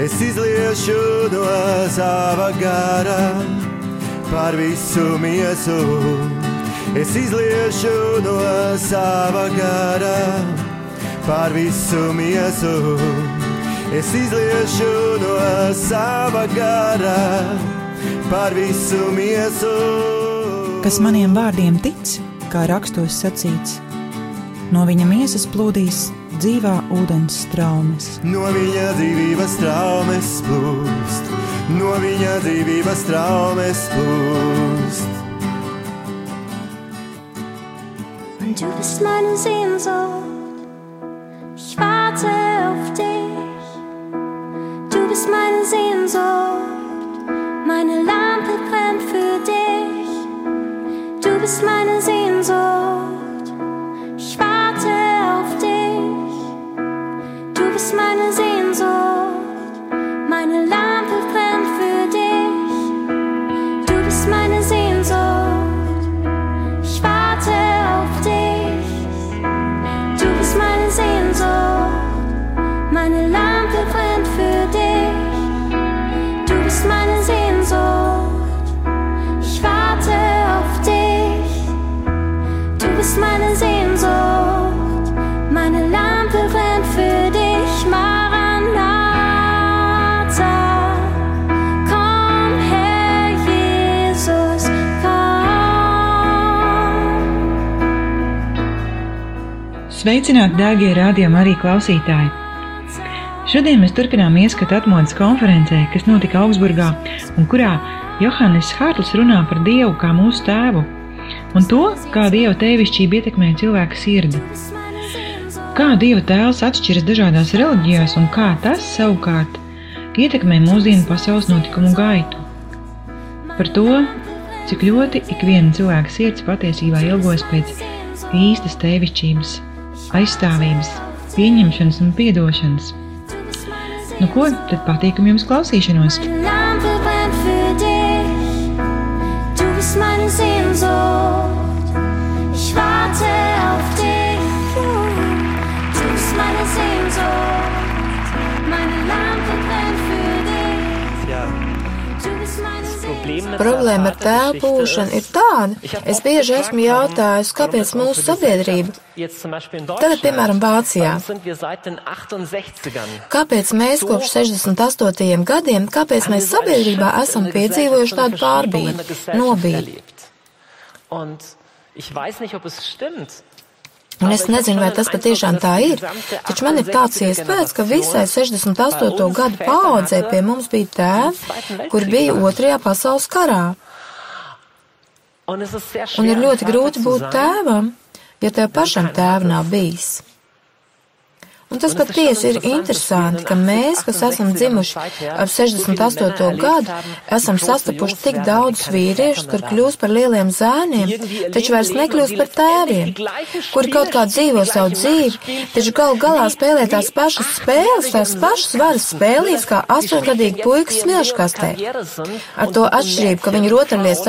Es izliešu no sava gara par visu miesu. Es izliešu no sava gara par visu miesu. Es izliešu no sava gara par visu miesu. Kas maniem vārdiem tic, kā rakstos sacīts, no viņa miesas plūdīs dzīvā ūdens traumas. No viņa dzīvības traumas plūst, no viņa dzīvības traumas plūst. Und du bist meine Sehnsucht. Ich warte auf dich. Du bist meine Sehnsucht. Meine Lampe brennt für dich. Du bist meine Sehnsucht. Sveicināti, dārgie rādījumi, arī klausītāji! Šodien mēs turpinām ieskatu atmodas konferencē, kas notika Augsburgā un kurā Johannes Hārls runā par Dievu kā mūsu tēvu un to, kā Dieva tēvišķība ietekmē cilvēka sirdi. Kā Dieva tēls atšķiras dažādās reliģijās un kā tas savukārt ietekmē mūsdienu pasaules notikumu gaitu. Par to, cik ļoti ikviena cilvēka sirds patiesībā ilgojas pēc īstas tēvišķības, aizstāvības, pieņemšanas un piedošanas. Nu ko, tad patīkam jums klausīšanos! Lampe brennt für dich. Du bist meine Sehnsucht. Problēma ar tēvu pūšanu ir tāda, es bieži esmu jautājis, kāpēc mūsu sabiedrība, Tagad, piemēram, Vācijā. kāpēc mēs kopš 68. gadiem, kāpēc mēs sabiedrībā esam piedzīvojuši tādu pārbīdi, nobīdi. Un es nezinu, vai tas patiešām tā ir, taču man ir tāds iespējas, ka visai 68. gadu paaudzē pie mums bija tēvi, kur bija otrajā pasaules karā. Un ir ļoti grūti būt tēvam, ja tev pašam tēva nav bijis. Un tas patiesi ir interesanti, ka mēs, kas esam dzimuši ap 68. gadu, esam sastapuši tik daudz vīriešus, kur kļūst par lieliem zēniem, taču vairs nekļūst par tēviem, kuri kaut kā dzīvo savu dzīvi, taču gal galā spēlē tās pašas spēles, tās pašas varas spēlīs, kā astoņgadīgi puikas smilškastē. Ar to atšķirību, ka viņi rotaļlies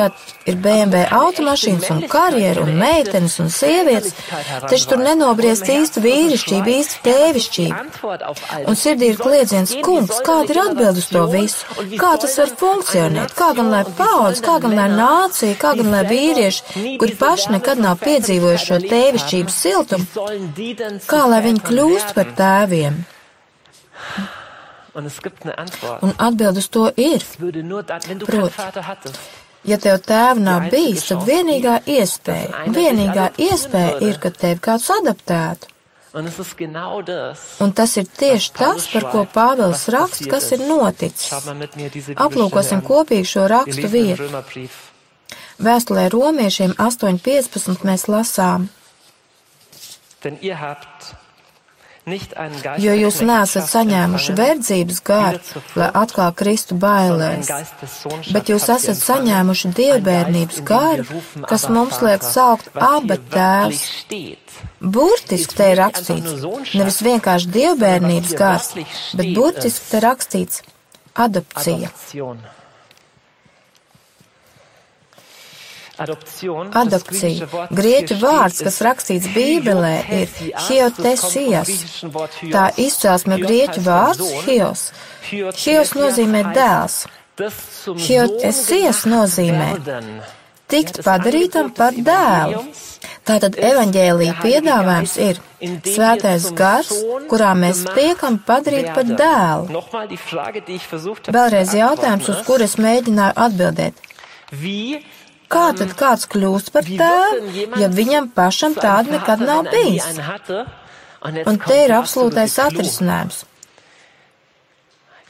ir BMW automašīnas un karjeru un meitenes un sievietes, taču tur nenobriest īsta vīrišķība, īsta tēvišķība. Un sirdī ir kliedziens, kungs, kāda ir atbild uz to visu? Kā tas var funkcionēt? Kā gan lai paudz, kā gan lai nācija, kā gan lai vīrieši, kuri paši nekad nav piedzīvojuši šo tēvišķības siltumu, kā lai viņi kļūst par tēviem? Un atbild uz to ir. Proti, Ja tev tēva nav bijis, tad vienīgā iespēja, vienīgā iespēja ir, ka tevi kāds adaptētu. Un tas ir tieši tas, par ko Pāvils raksta, kas ir noticis. Aplūkosim kopīgi šo rakstu vietu. Vēstulē romiešiem 8.15 mēs lasām. Jo jūs neesat saņēmuši verdzības garu, lai atkal kristu bailēs, bet jūs esat saņēmuši dievbērnības garu, kas mums liek saukt aba tēvs. Burtiski te ir rakstīts, nevis vienkārši dievbērnības gars, bet burtiski te rakstīts adopcija. Adopcija. Grieķu vārds, kas rakstīts Bībelē, ir hiotesijas. Tā izcelsme grieķu vārds hios, Hios nozīmē dēls. Hiotesies nozīmē tikt padarītam par dēlu. Tātad evaņģēlīja piedāvājums ir svētais gars, kurā mēs tiekam padarīt par dēlu. Vēlreiz jautājums, uz kur es mēģināju atbildēt. Kā tad kāds kļūst par tēvu, ja viņam pašam tāda nekad nav bijis? Un te ir absolūtais atrisinājums.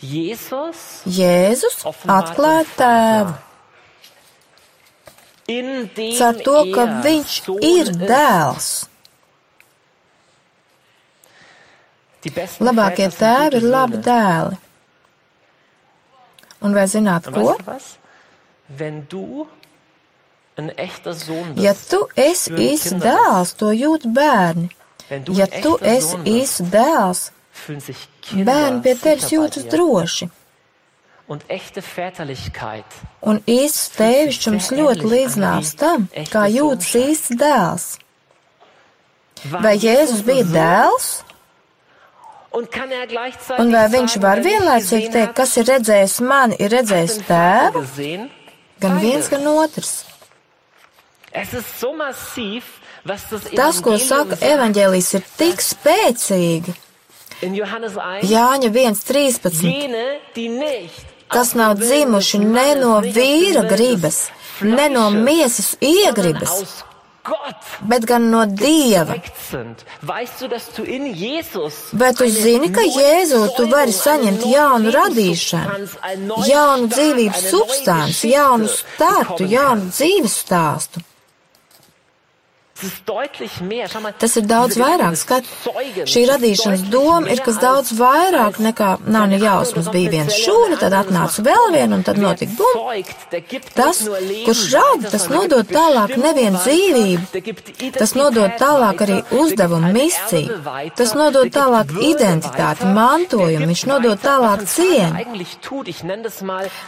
Jēzus atklāja tēvu. Caur to, ka viņš ir dēls. Labākie tēvi ir labi dēli. Un vai zināt ko? Ja tu esi īsts dēls, to jūt bērni. Ja tu esi īsts dēls, bērni pie tevis jūtas droši. Un īsts tēvišķums ļoti līdzinās tam, kā jūtas īsts dēls. Vai Jēzus bija dēls? Un vai viņš var vienlaicīgi teikt, kas ir redzējis mani, ir redzējis tēvu? Gan viens, gan otrs. Tas, ko saka evaņģēlijs, ir tik spēcīgi. Jāņa 1.13. Kas nav dzimuši ne no vīra gribas, ne no miesas iegribas, bet gan no Dieva. Vai tu zini, ka Jēzu tu vari saņemt jaunu radīšanu, jaunu dzīvības substanci, jaunu startu, jaunu dzīves stāstu? Tas ir daudz vairāk. Skat, šī radīšanas doma ir kas daudz vairāk nekā nav ne jausmas. Bija viens šūna, tad atnāca vēl viena un tad notika bum. Tas, kurš raud, tas nodod tālāk nevienu dzīvību. Tas nodod tālāk arī uzdevumu misciju. Tas nodod tālāk identitāti, mantojumu. Viņš nodod tālāk cieņu.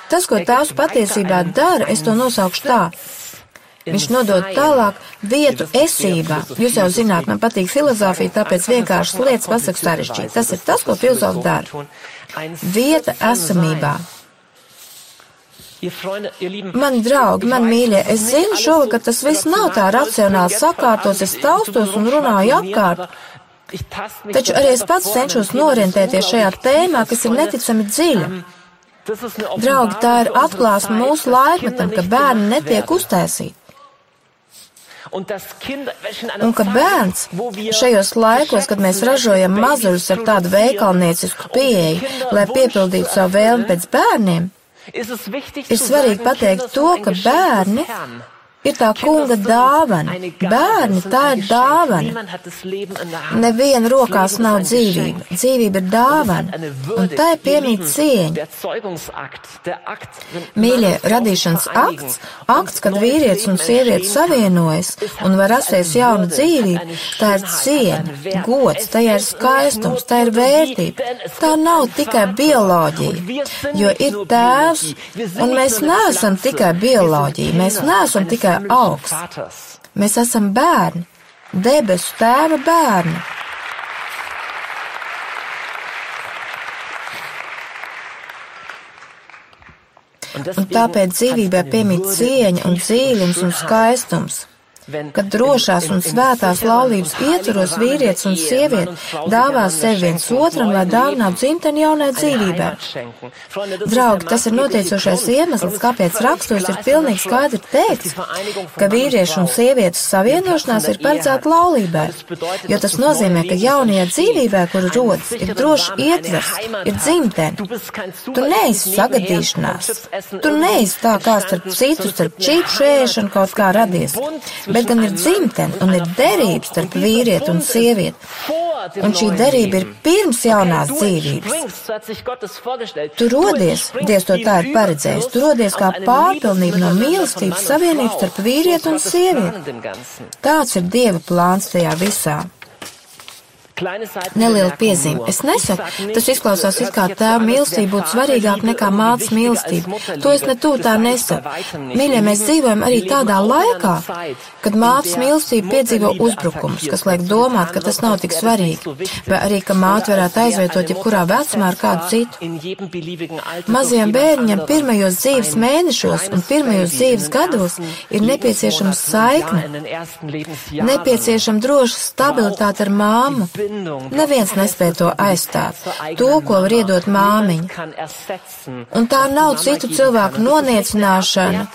Tas, ko tās patiesībā dara, es to nosaukšu tā. Viņš nodod tālāk vietu esībā. Jūs jau zināt, man patīk filozofija, tāpēc vienkāršas lietas pasaku sarežģīt. Tas ir tas, ko filozofi dara. Vieta esamībā. Mani draugi, man mīļie, es zinu šovakar, tas viss nav tā racionāli sakārtos, es taustos un runāju apkārt. Taču arī es pats cenšos norientēties šajā tēmā, kas ir neticami dziļa. Draugi, tā ir atklāsme mūsu laikmetam, ka bērni netiek uztaisīti. Un ka bērns šajos laikos, kad mēs ražojam mazuļus ar tādu veikalniecisku pieeju, lai piepildītu savu vēlmi pēc bērniem, ir svarīgi pateikt to, ka bērni ir tā kunga dāvana. Bērni, tā ir dāvana. Neviena rokās nav dzīvība. Dzīvība ir dāvana, un tā ir piemīt cieņa. Mīļie, radīšanas akts, akts, kad vīrietis un sieviete savienojas un var rasties jauna dzīvība, tā ir cieņa, gods, tajā ir skaistums, tā ir vērtība. Tā nav tikai bioloģija, jo ir tēvs, un mēs neesam tikai bioloģija, mēs neesam tikai augsts. Mēs esam bērni, debesu tēva bērni. Un tāpēc dzīvībai piemīt cieņa un dzīvums un skaistums kad drošās un svētās laulības ietvaros vīrietis un sieviete dāvā sevi viens otram, lai dāvinātu dzimteni jaunai dzīvībai. Draugi, tas ir noteicošais iemesls, kāpēc rakstos ir pilnīgi skaidri teikts, ka vīriešu un sievietes savienošanās ir paredzēta laulībai, jo tas nozīmē, ka jaunajā dzīvībai, kuru rodas, ir droši ietvers, ir dzimteni. Tu neesi sagadīšanās, tu neesi tā kā starp citu, starp čīpšu ēšanu kaut kā radies bet gan ir dzimtene un ir derības starp vīrieti un sievieti. Un šī derība ir pirms jaunās dzīvības. Tu rodies, Dievs to tā ir paredzējis, tu rodies kā pārpilnība no mīlestības savienības starp vīrieti un sievieti. Tāds ir Dieva plāns tajā visā. Neliela piezīme. Es nesaku, tas izklausās it kā tēva mīlestība būtu svarīgāka nekā mātes mīlestība. To es ne tū tā nesaku. Mīļie, mēs dzīvojam arī tādā laikā, kad mātes mīlestība piedzīvo uzbrukumus, kas liek domāt, ka tas nav tik svarīgi, vai arī, ka māte varētu aizvietot jebkurā vecumā ar kādu citu. Mazajam bērniņam pirmajos dzīves mēnešos un pirmajos dzīves gados ir nepieciešama saikne, nepieciešama droša stabilitāte ar māmu. Neviens nespēja to aizstāt, to, ko var iedot māmiņa. Un tā nav citu cilvēku noniecināšana.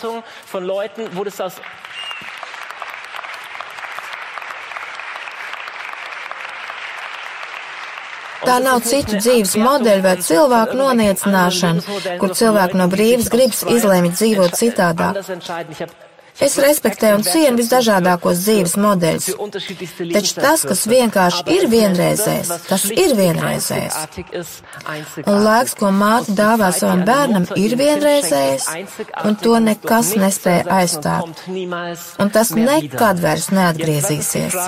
Tā nav citu dzīves modeļu vai cilvēku noniecināšana, kur cilvēki no brīvas gribas izlēma dzīvot citādāk. Es respektēju un cienu visdažādākos dzīves modeļus, taču tas, kas vienkārši ir vienreizējs, tas ir vienreizējs. Un laiks, ko māte dāvā savam bērnam, ir vienreizējs, un to nekas nespēja aizstāt. Un tas nekad vairs neatgriezīsies.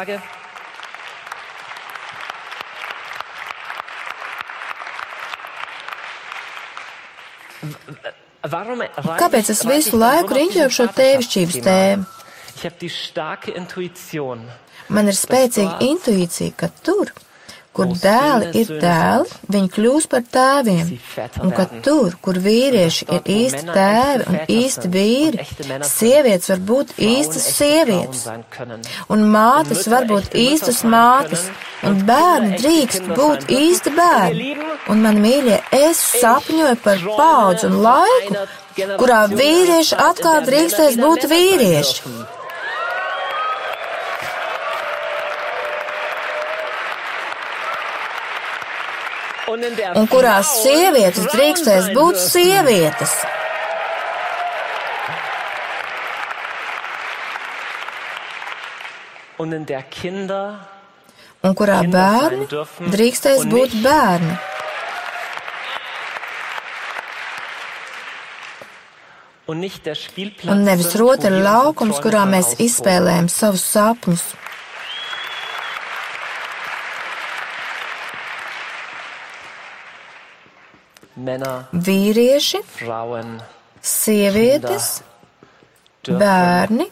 Kāpēc es visu laiku riņķoju šo tēvišķības tēmu? Man ir spēcīga intuīcija, ka tur, kur dēli ir dēli, viņi kļūs par tēviem, un ka tur, kur vīrieši ir īsti tēvi un īsti vīri, sievietes var būt īstas sievietes, un mātes var būt īstas mātes, un bērni drīkst būt īsti bērni. Un man mīļie, es sapņoju par paudzu un laiku, kurā vīrieši atkal drīkstēs būt vīrieši. Un kurās sievietes drīkstēs būt sievietes. Un kurā bērni drīkstēs būt bērni. Un nevis rotaļu laukums, kurā mēs izspēlējam savus sapņus. Vīrieši, sievietes, bērni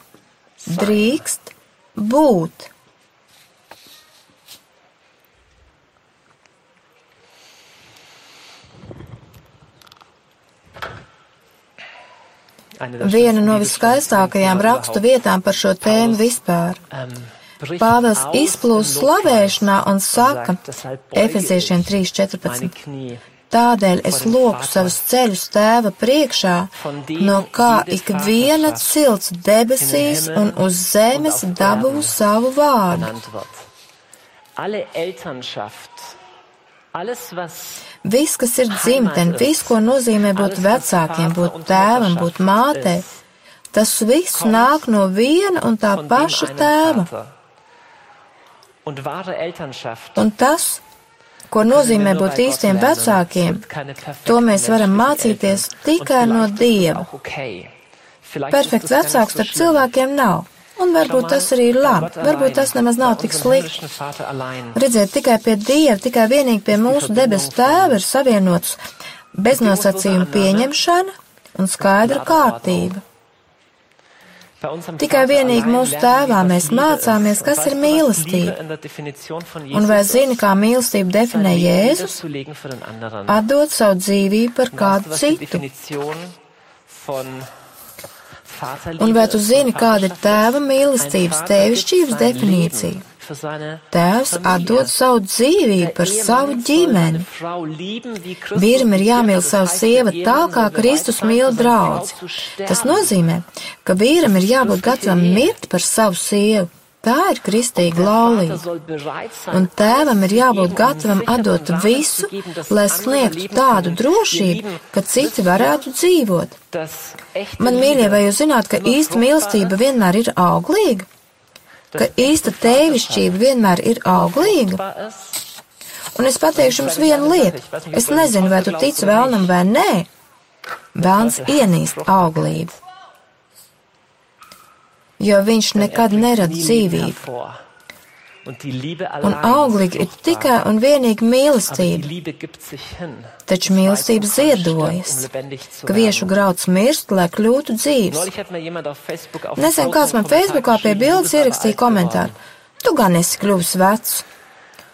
drīkst būt. Viena no viskaistākajām rakstu vietām par šo tēmu vispār. Pāvils izplūst slavēšanā un saka, Efeziešiem 3.14. Tādēļ es lūku savus ceļus tēva priekšā, no kā ik viena cilts debesīs un uz zemes dabū savu vārdu. Viss, kas ir dzimtene, viss, ko nozīmē būt vecākiem, būt tēvam, būt mātei, tas viss nāk no viena un tā paša tēva. Un tas, ko nozīmē būt īstiem vecākiem, to mēs varam mācīties tikai no Dieva. Perfekts vecāks starp cilvēkiem nav. Un varbūt tas arī ir labi, varbūt tas nemaz nav tik slikti. Redziet, tikai pie Dieva, tikai vienīgi pie mūsu debesu tēva ir savienots beznosacījuma pieņemšana un skaidra kārtība. Tikai vienīgi mūsu tēvā mēs mācāmies, kas ir mīlestība. Un vai zini, kā mīlestību definē Jēzus? Atdot savu dzīvību par kādu citu. Un vai tu zini, kāda ir tēva mīlestības, tēvišķības definīcija? Tēvs atdod savu dzīvību par savu ģimeni. Vīram ir jāmīl savu sievu tā, kā Kristus mīl draudzi. Tas nozīmē, ka vīram ir jābūt gatavam mirt par savu sievu. Tā ir kristīga laulība. Un tēvam ir jābūt gatavam atdot visu, lai sniegtu tādu drošību, ka citi varētu dzīvot. Man mīļie, vai jūs zināt, ka īsta mīlestība vienmēr ir auglīga? Ka īsta tēvišķība vienmēr ir auglīga? Un es pateikšu jums vienu lietu. Es nezinu, vai tu tici vēlnam vai nē. Vēlns ienīst auglību jo viņš nekad nerada dzīvību. Un auglīgi ir tikai un vienīgi mīlestība. Taču mīlestība ziedojas. um zu Kviešu werden. grauds mirst, lai kļūtu dzīves. Nesen kāds man Facebookā pie bildes ierakstīja komentāru. Tu gan esi kļuvis vecs.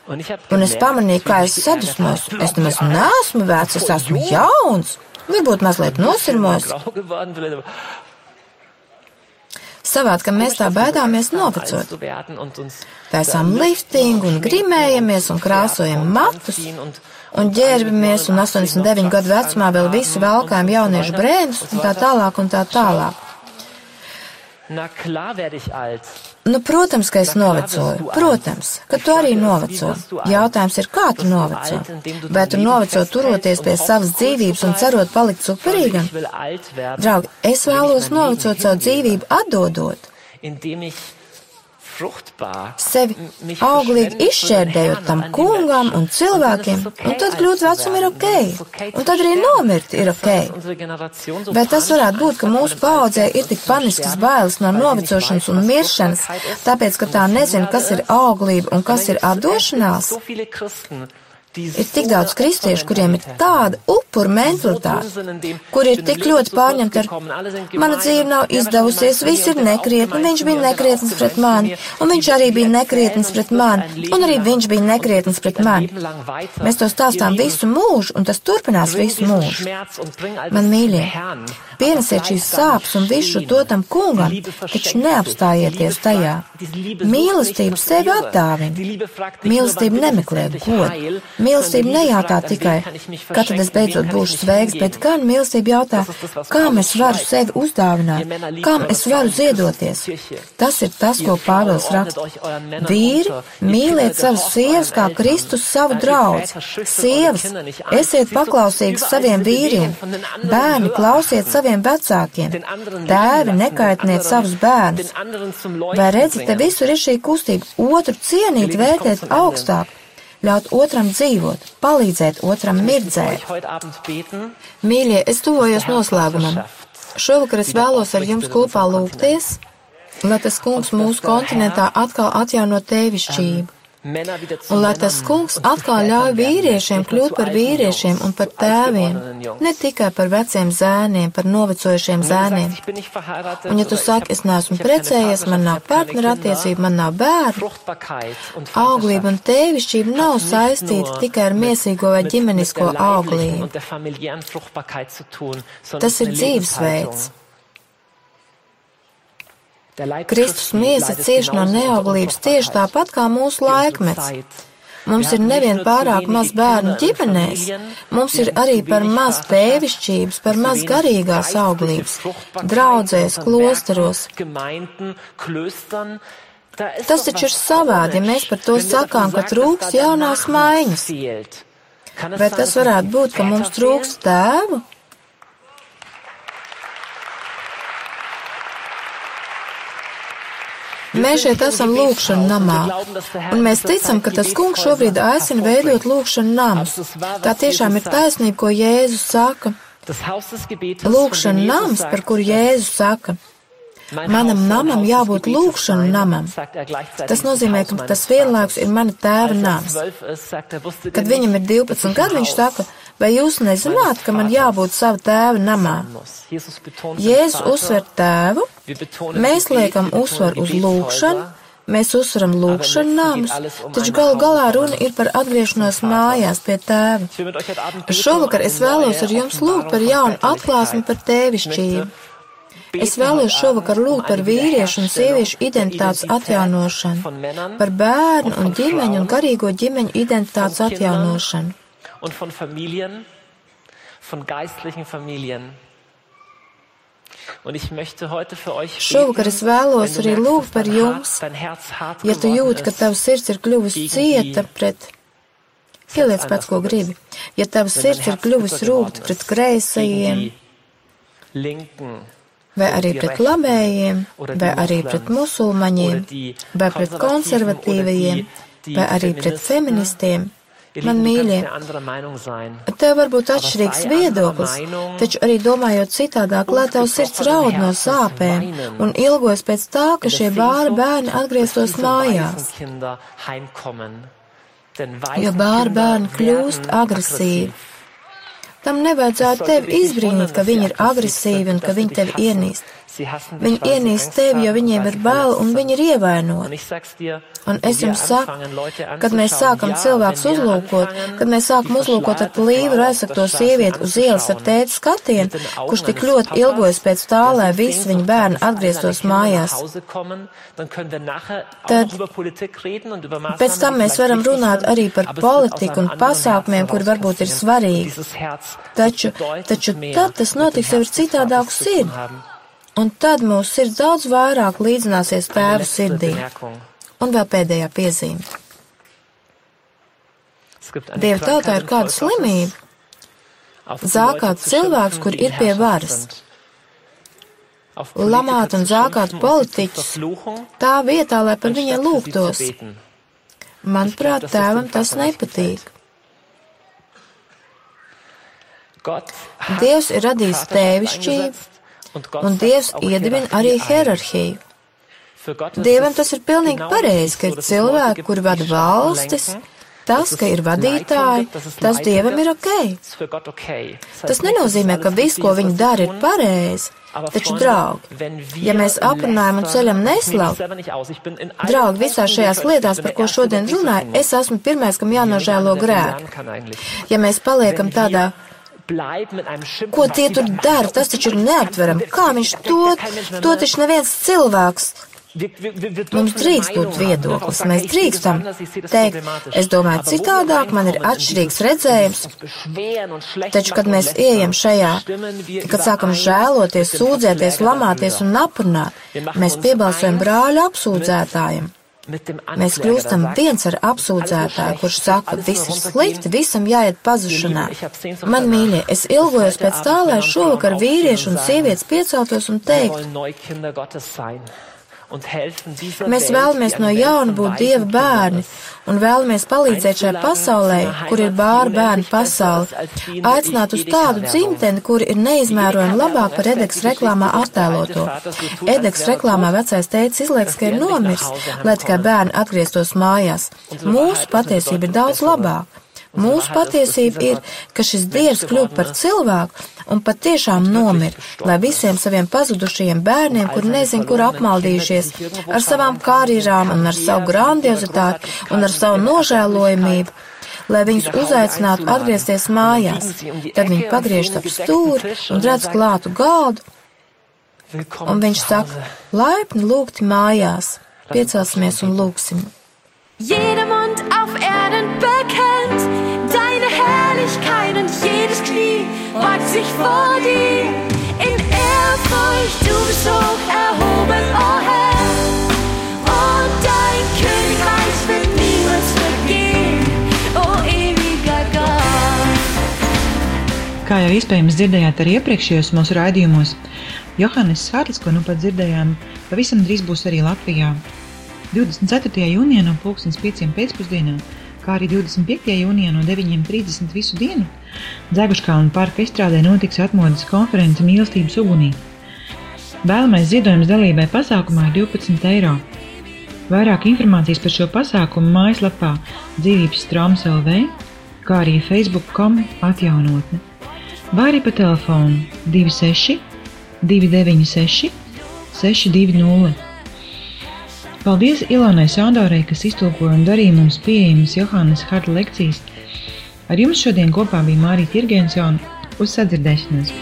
Un es pamanīju, kā es sadusmos. Es nemaz neesmu vecs, es esmu jauns. Varbūt mazliet nosirmos. Grau geworden, vielleicht, aber Savād, ka mēs tā bēdāmies novecot. Taisām liftingu un grimējamies un krāsojam matus. Un ģērbamies un 89 gadu vecumā vēl visu valkājam jauniešu brēnus un tā tālāk un tā tālāk. Nu, protams, ka es novecoju. Protams, ka tu arī noveco. Jautājums ir, kā tu noveco? Vai tu noveco turoties pie savas dzīvības un cerot palikt superīgam? Draugi, es vēlos novecot savu dzīvību atdodot, sevi auglīgi izšķērdējot tam kungam un cilvēkiem, un ist tad kļūt vecum ir ok, un tad arī nomirt ir ok. Bet tas varētu būt, ka mūsu paudzē ir tik paniskas bailes no novecošanas un miršanas, tāpēc, ka tā nezina, kas ir auglība un kas ir atdošanās. Ir tik daudz kristiešu, kuriem ir tāda drin mentalitāte, kur ir tik ļoti pārņemti ar mana dzīve nav izdevusies, viss ir nekrietni, viņš bija nekrietns pret mani, un viņš arī bija nekrietns pret mani, un arī viņš bija nekrietns pret mani. Mēs to stāstām visu mūžu, un tas turpinās visu mūžu. Man mīļie, pienesiet šīs sāpes un visu to tam kungam, taču neapstājieties tajā. Das sevi atdāvina. Mīlestība nemeklē godu. Mīlestība nejautā tikai, kad tad es beidzot būšu sveiks, bet gan mīlestība jautā, kam es varu sevi uzdāvināt, kam es varu ziedoties. Tas ir tas, ko Pāvils raksta. Vīri, mīliet savus sievas kā. Kristus savu schüchtert Sievas, esiet überall saviem vīriem. Bērni, klausiet saviem vecākiem. Tēvi, den savus bērnus. Vai redzi, te visur ir šī kustība otru cienīt, vērtēt augstāk, ļaut otram dzīvot, palīdzēt otram mirdzēt. Mīļie, es tuvojos noslēgumam. Šovakar es vēlos ar jums kopā lūgties, lai tas kungs mūsu kontinentā atkal atjauno tēvišķību. Un lai tas kungs atkal ļauj vīriešiem kļūt par vīriešiem un par tēviem, ne tikai par veciem zēniem, par novecojušiem zēniem. Un ja tu saki, es neesmu precējies, man nav partnerattiecība, Kinder, man nav bērnu, auglība un tēvišķība nav saistīta tikai ar miesīgo vai ģimenisko auglību. Tas ir dzīvesveids. Kristus miesa cieš no neauglības tieši tāpat kā mūsu laikmets. Mums ir nevien pārāk maz bērnu ģimenēs, mums ir arī par maz tēvišķības, par maz garīgās auglības, draudzēs, klosteros. Tas taču ir savādi, ja mēs par to sakām, ka trūks jaunās maiņas. Vai tas varētu būt, ka mums trūks tēvu? Mēs šeit esam lūkšana namā, un mēs ticam, ka tas kungs šobrīd aicina veidot lūkšanu namus. Tā tiešām ir taisnība, ko Jēzus saka. Lūkšana nams, par kuru Jēzus saka. Manam namam jābūt lūkšanu namam. Tas nozīmē, ka tas vienlaikus ir mana tēva nams. Kad viņam ir nicht, 12 dass ich gadi, viņš saka, vai jūs nezināt, ka man jābūt savu tēvu namā? Jēzus uzsver tēvu, mēs liekam uzsvaru uz lūkšanu, mēs uzsveram letztlich namus, taču galu galā runa ir par atgriešanos mājās pie tēva. Šovakar es vēlos ar jums lūgt par jaunu atklāsmi par tēvišķību. Es vēlos šovakar lūgt par vīriešu un sieviešu identitātes atjaunošanu, par bērnu un ģimeņu un garīgo ģimeņu identitātes atjaunošanu. Und von Familien, von geistlichen Familien. Und ich möchte heute für euch Šovakar es vēlos arī lūgt par jums, ja tu jūti, ka tavs sirds ir kļuvusi cieta pret. Pieliec pēc, ko gribi. Ja tavs sirds ir Herz kļuvis bitter geworden rūgt pret kreisajiem, vai arī pret labējiem, vai arī pret musulmaņiem, vai pret konservatīvajiem, vai arī pret feministiem, Man mīļie. Tev var būt atšķirīgs viedoklis, taču arī domājot citādāk, lai tavs sirds raud no sāpēm un ilgojas pēc tā, ka šie bāri bērni atgrieztos mājās. Jo bāri bērni kļūst agresīvi. Tam nevajadzētu tevi izbrīnīt, ka viņi ir agresīvi un ka viņi tevi ienīst. Viņi ienīst tevi, jo viņiem ir bail un viņi ir ievainoti. Un es jums saku, kad mēs sākam cilvēkus uzlūkot, kad mēs sākam uzlūkot ar plīvu aizsakto sievieti uz ielas ar tēta skatienu, kurš tik ļoti ilgojas pēc tā, lai visi viņa bērni atgrieztos mājās, tad pēc tam mēs varam runāt arī par politiku un pasākumiem, kuri varbūt ir svarīgi. Taču, taču tad tas notiks jau ar citādāku sirdi. Un tad mūsu sirds daudz vairāk līdzināsies tēva sirdī. Un vēl pēdējā piezīme. Dieva tautā ir kāda slimība. Zākāt cilvēks, kur ir pie varas. Lamāt un zākāt politiķus tā vietā, lai par viņiem lūgtos. Manuprāt, tēvam tas nepatīk. Dievs ir radījis tēvišķību, un Dievs iedibina arī hierarhiju. Dievam tas ir pilnīgi pareizi, ka ir cilvēki, kuri vada valstis, tas, ka ir vadītāji, tas Dievam ir ok. Tas nenozīmē, ka viss, ko viņi dara, ir pareizi. Taču, draugi, ja mēs aprunājam un ceļam neslavu, draugi, visās šajās lietās, par ko šodien runāju, es esmu pirmais, kam jānožēlo grēku. Ja mēs paliekam tādā Ko tie tur dara, tas taču ir neaptverami. Kā viņš to, to taču neviens cilvēks. Mums drīkst būt viedoklis, mēs drīkstam teikt, es domāju citādāk, man ir atšķirīgs redzējums, taču, kad mēs ieejam šajā, kad sākam žēloties, sūdzēties, lamāties un aprunāt, mēs piebalsojam brāļu apsūdzētājiem. Mēs kļūstam viens ar apsūdzētāju, kurš saka, viss ir slikti, visam jāiet pazušanā. Man mīļie, es ilgojos pēc tā, lai šovakar vīrieši un sievietes pieceltos un teiktu, Mēs vēlamies no jauna būt Dieva bērni un vēlamies palīdzēt šai pasaulē, kur ir bāra bērnu pasauli, aicināt uz tādu dzimteni, kur ir neizmērojami labāk par Edeks reklāmā attēloto. Edeks reklāmā vecais teicis izlieks, ka ir nomirs, lai tikai bērni atgrieztos mājās. Mūsu patiesība ir daudz labāka. Mūsu patiesība ir, ka šis dievs kļūst par cilvēku un patiešām nomir, lai visiem saviem pazudušajiem bērniem, kur nezin, kur apmaldījušies, ar savām karjerām un ar savu grandiozitāti un ar savu nožēlojamību, lai viņus uzaicinātu atgriezties mājās. Tad viņi pagriež ap stūri un redz klātu galdu, un viņš saka, laipni lūgti mājās, piecelsimies un lūgsim. Jeder Mund auf Kā jau iespējams dzirdējāt arī iepriekšējos mūsu raidījumos, Johannes Hārlis, ko nu pat dzirdējām, pavisam drīz būs arī Latvijā. 24. jūnijā no 2005. pēcpusdienā, kā arī 25. jūnijā no 9.30 visu dienu, Dzēguškalna parka izstrādē notiks atmodas konference mīlestības ugunī. Vēlamais ziedojums dalībai pasākumā ir 12 eiro. Vairāk informācijas par šo pasākumu mājaslapā dzīvības traumas LV, kā arī facebook.com atjaunotne, vai arī pa telefonu 26 296 620. Paldies Ilonai Sandorai, kas iztulkoja un darīja mums pieejamas Johannes Harta lekcijas. Ar jums šodien kopā bija Mārija Tirgensjona uz sadzirdēšanos.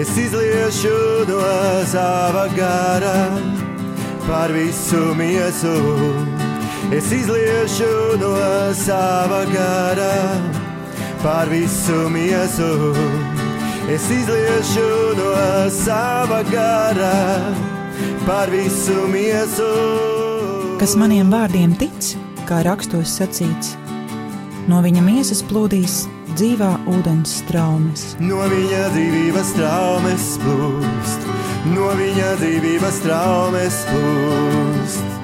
Es izliešu no sava gara par visu miesu. Es izliešu no sava gara par visu miesu. Es izliešu no sava gara par visu miesu. Kas maniem vārdiem tic, kā rakstos sacīts, no viņa miesas plūdīs dzīvā ūdens straumes. No viņa dzīvības traumas plūst, no viņa dzīvības traumas plūst.